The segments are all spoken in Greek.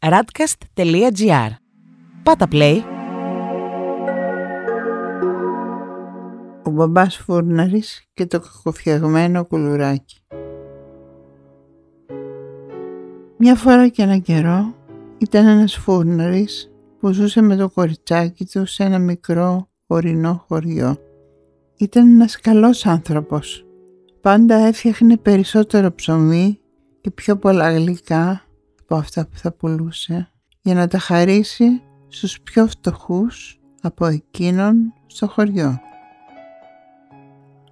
radcast.gr. Πάτα play. Ο μπαμπάς Φούρναρης και το κακοφτιαγμένο κουλουράκι. Μια φορά και ένα καιρό ήταν ένας φούρναρης που ζούσε με το κοριτσάκι του σε ένα μικρό ορεινό χωριό. Ήταν ένας καλός άνθρωπος. Πάντα έφτιαχνε περισσότερο ψωμί και πιο πολλά γλυκά από αυτά που θα πουλούσε για να τα χαρίσει στους πιο φτωχούς από εκείνον στο χωριό.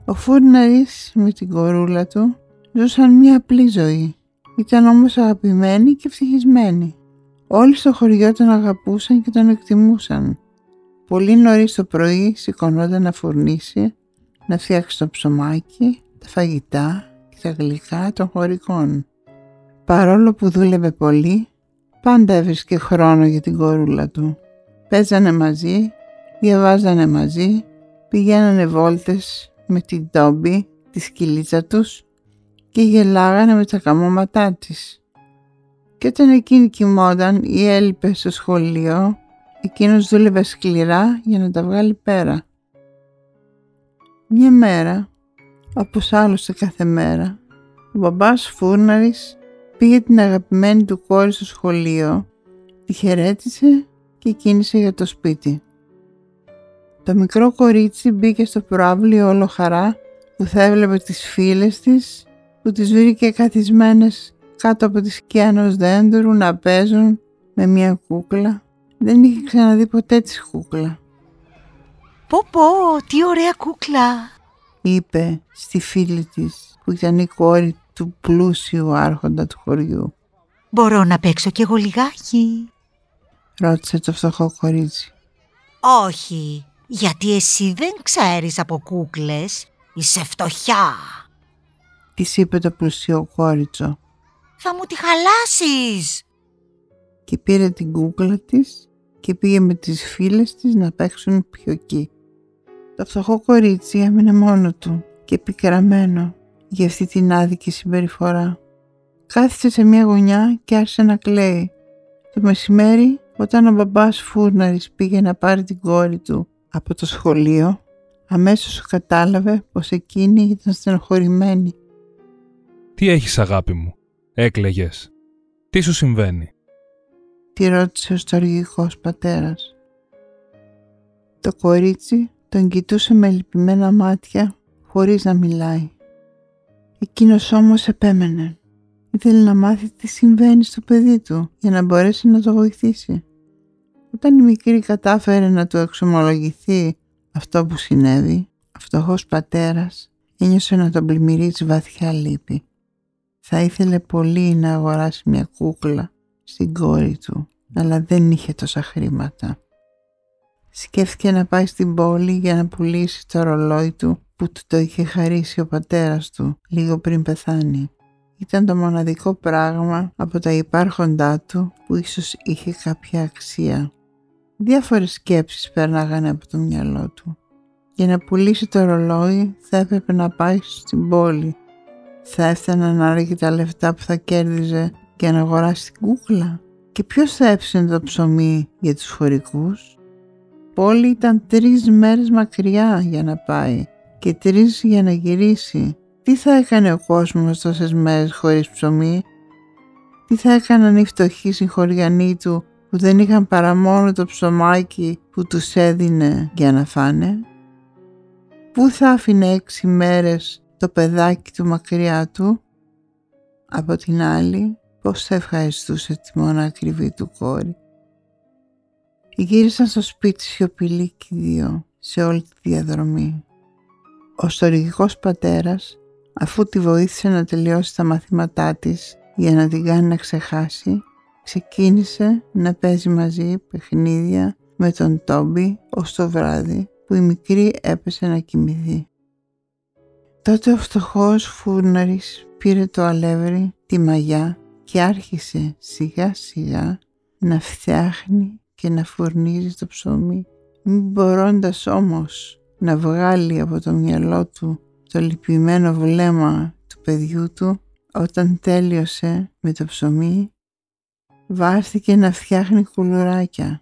Ο Φούρναρης με την κορούλα του ζούσαν μια απλή ζωή. Ήταν όμως αγαπημένοι και ευτυχισμένοι. Όλοι στο χωριό τον αγαπούσαν και τον εκτιμούσαν. Πολύ νωρίς το πρωί σηκωνόταν να φουρνήσει, να φτιάξει το ψωμάκι, τα φαγητά και τα γλυκά των χωρικών. Παρόλο που δούλευε πολύ, πάντα έβρισκε χρόνο για την κορούλα του. Παίζανε μαζί, διαβάζανε μαζί, πηγαίνανε βόλτες με την Τόμπι, τη σκυλίτσα τους και γελάγανε με τα καμώματά της. Και όταν εκείνη κοιμόταν ή έλειπε στο σχολείο, εκείνος δούλευε σκληρά για να τα βγάλει πέρα. Μια μέρα, όπως άλλωστε κάθε μέρα, ο μπαμπάς Φούρναρης πήγε την αγαπημένη του κόρη στο σχολείο, τη χαιρέτησε και κίνησε για το σπίτι. Το μικρό κορίτσι μπήκε στο προάβλιο όλο χαρά που θα έβλεπε τις φίλες της που τις βρήκε καθισμένες κάτω από τη σκιά ενός δέντρου να παίζουν με μια κούκλα. Δεν είχε ξαναδεί ποτέ της κούκλα. Πω πω, τι ωραία κούκλα, είπε στη φίλη της που ήταν η κόρη του πλούσιου άρχοντα του χωριού. Μπορώ να παίξω κι εγώ λιγάκι; Ρώτησε το φτωχό κορίτσι. Όχι, γιατί εσύ δεν ξέρεις από κούκλες, είσαι φτωχιά. Της είπε το πλουσίο κόριτσο Θα μου τη χαλάσεις. και πήρε την κούκλα της και πήγε με τις φίλες της να παίξουν πιοκί. Το φτωχό κορίτσι έμεινε μόνο του και πικραμένο για αυτή την άδικη συμπεριφορά. Κάθισε σε μια γωνιά και άρχισε να κλαίει. Το μεσημέρι, όταν ο μπαμπάς Φούρναρης πήγε να πάρει την κόρη του από το σχολείο, αμέσως κατάλαβε πως εκείνη ήταν στενοχωρημένη. Τι έχεις αγάπη μου, έκλαιγες. Τι σου συμβαίνει; Τη ρώτησε ο στοργικός πατέρας. Το κορίτσι τον κοιτούσε με λυπημένα μάτια χωρίς να μιλάει. Εκείνος όμως επέμενε. Ήθελε να μάθει τι συμβαίνει στο παιδί του για να μπορέσει να το βοηθήσει. Όταν η μικρή κατάφερε να του εξομολογηθεί αυτό που συνέβη, ο φτωχός πατέρας ένιωσε να τον πλημμυρίζει βαθιά λύπη. Θα ήθελε πολύ να αγοράσει μια κούκλα στην κόρη του, αλλά δεν είχε τόσα χρήματα. Σκέφτηκε να πάει στην πόλη για να πουλήσει το ρολόι του που του το είχε χαρίσει ο πατέρας του λίγο πριν πεθάνει. Ήταν το μοναδικό πράγμα από τα υπάρχοντά του που ίσως είχε κάποια αξία. Διάφορες σκέψεις πέρναγαν από το μυαλό του. Για να πουλήσει το ρολόι θα έπρεπε να πάει στην πόλη. Θα έφταναν άραγε τα λεφτά που θα κέρδιζε για να αγοράσει την κούκλα. Και ποιος θα έψινε το ψωμί για τους χωρικούς; Πόλη ήταν τρεις μέρες μακριά για να πάει και τρεις για να γυρίσει. Τι θα έκανε ο κόσμος τόσες μέρες χωρίς ψωμί; Τι θα έκαναν οι φτωχοί συγχωριανοί του που δεν είχαν παρά μόνο το ψωμάκι που τους έδινε για να φάνε; Πού θα άφηνε έξι μέρες το παιδάκι του μακριά του; Από την άλλη, πώς θα ευχαριστούσε τη μόνα ακριβή του κόρη; Γύρισαν στο σπίτι σιωπηλοί και οι δύο σε όλη τη διαδρομή. Ο στοργικός πατέρας, αφού τη βοήθησε να τελειώσει τα μαθήματά της για να την κάνει να ξεχάσει, ξεκίνησε να παίζει μαζί παιχνίδια με τον Τόμπι ως το βράδυ που η μικρή έπεσε να κοιμηθεί. Τότε ο φτωχός φούρναρης πήρε το αλεύρι, τη μαγιά και άρχισε σιγά σιγά να φτιάχνει και να φουρνίζει το ψωμί, μην μπορώντας όμως να βγάλει από το μυαλό του το λυπημένο βλέμμα του παιδιού του όταν τέλειωσε με το ψωμί βάστηκε να φτιάχνει κουλουράκια.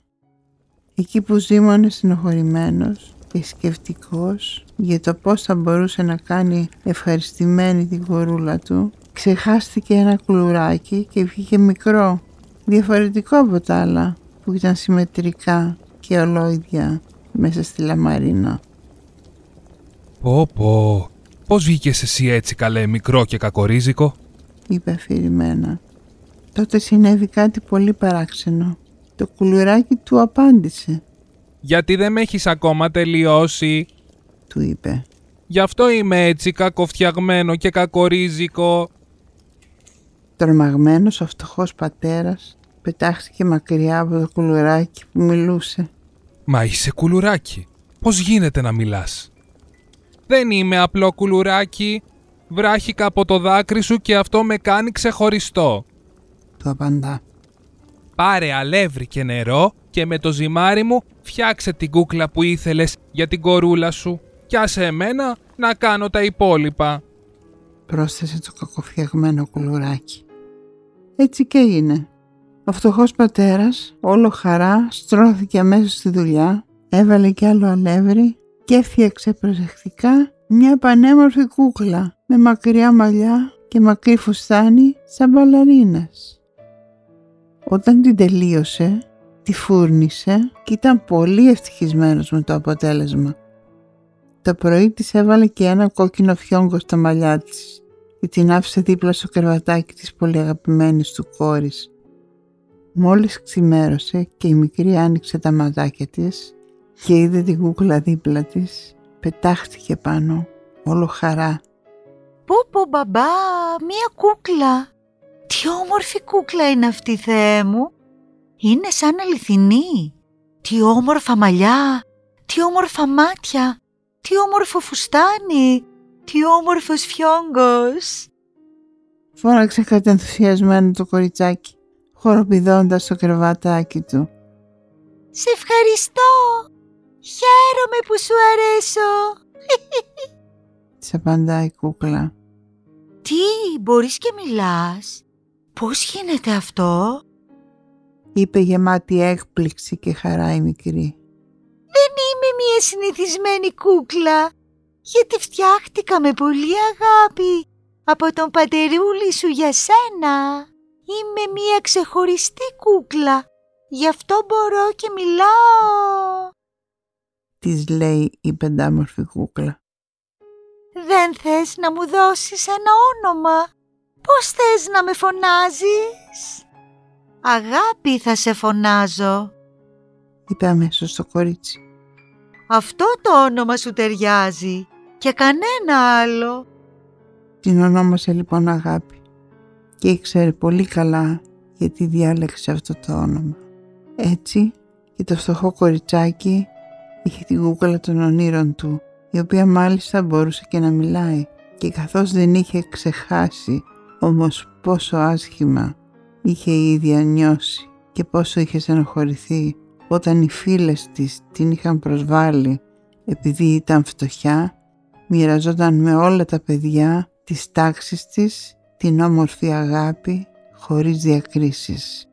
Εκεί που ζήμωνε συνοχωρημένος και σκεφτικός για το πώς θα μπορούσε να κάνει ευχαριστημένη την κορούλα του, ξεχάστηκε ένα κουλουράκι και βγήκε μικρό, διαφορετικό από τα άλλα που ήταν συμμετρικά και ολόιδια μέσα στη λαμαρίνα. Πω πω, πώς βγήκες εσύ έτσι καλέ μικρό και κακορίζικο; είπε αφηρημένα. Τότε συνέβη κάτι πολύ παράξενο. Το κουλουράκι του απάντησε, Γιατί δεν με έχεις ακόμα τελειώσει; του είπε. Γι' αυτό είμαι έτσι κακοφτιαγμένο και κακορίζικο. Τρομαγμένος ο φτωχός πατέρας πετάχτηκε μακριά από το κουλουράκι που μιλούσε. Μα είσαι κουλουράκι. Πώς γίνεται να μιλάς; Δεν είμαι απλό κουλουράκι. Βράχηκα από το δάκρυ σου και αυτό με κάνει ξεχωριστό. Του απαντά. Πάρε αλεύρι και νερό και με το ζυμάρι μου φτιάξε την κούκλα που ήθελες για την κορούλα σου. Κι άσε εμένα να κάνω τα υπόλοιπα. πρόσθεσε το κακοφτιαγμένο κουλουράκι. Έτσι και έγινε. Ο φτωχός πατέρας, όλο χαρά, στρώθηκε αμέσως στη δουλειά, έβαλε κι άλλο αλεύρι και έφτιαξε προσεκτικά μια πανέμορφη κούκλα με μακριά μαλλιά και μακρύ φουστάνι σαν μπαλαρίνας. Όταν την τελείωσε, τη φούρνησε και ήταν πολύ ευτυχισμένος με το αποτέλεσμα. Το πρωί της έβαλε και ένα κόκκινο φιόγκο στα μαλλιά της και την άφησε δίπλα στο κρεβατάκι της πολύ αγαπημένης του κόρης. Μόλις ξημέρωσε και η μικρή άνοιξε τα ματάκια της και είδε την κούκλα δίπλα της, πετάχτηκε πάνω, όλο χαρά. Πω πω μπαμπά, μία κούκλα. Τι όμορφη κούκλα είναι αυτή, Θεέ μου. Είναι σαν αληθινή. Τι όμορφα μαλλιά, τι όμορφα μάτια, τι όμορφο φουστάνι, τι όμορφος φιόγκος. Φώναξε κατενθουσιασμένο το κοριτσάκι, χοροπηδώντας το κρεβατάκι του. Σε ευχαριστώ. Χαίρομαι που σου αρέσω. Της απαντάει η κούκλα. Τι, μπορείς και μιλάς; Πώς γίνεται αυτό; Είπε γεμάτη έκπληξη και χαρά η μικρή. Δεν είμαι μία συνηθισμένη κούκλα. Γιατί φτιάχτηκα με πολύ αγάπη από τον πατερούλη σου για σένα. Είμαι μία ξεχωριστή κούκλα. Γι' αυτό μπορώ και μιλάω. Της λέει η πεντάμορφη κούκλα. Δεν θες να μου δώσεις ένα όνομα; Πώς θες να με φωνάζεις; Αγάπη θα σε φωνάζω. Είπε αμέσως το κορίτσι. Αυτό το όνομα σου ταιριάζει και κανένα άλλο. Την ονόμασε λοιπόν αγάπη και ήξερε πολύ καλά γιατί διάλεξε αυτό το όνομα. Έτσι και το φτωχό κοριτσάκι είχε την κούκλα των ονείρων του η οποία μάλιστα μπορούσε και να μιλάει και καθώς δεν είχε ξεχάσει όμως πόσο άσχημα είχε η ίδια νιώσει και πόσο είχε στενοχωρηθεί όταν οι φίλες της την είχαν προσβάλει επειδή ήταν φτωχιά, μοιραζόταν με όλα τα παιδιά της τάξης της την όμορφη αγάπη χωρίς διακρίσεις.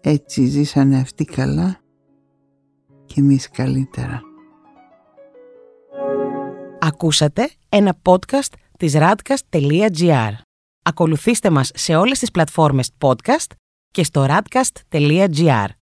Έτσι ζήσανε αυτοί καλά και εμείς καλύτερα. Ακούσατε ένα podcast της radcast.gr. Ακολουθήστε μας σε όλες τις πλατφόρμες podcast και στο radcast.gr.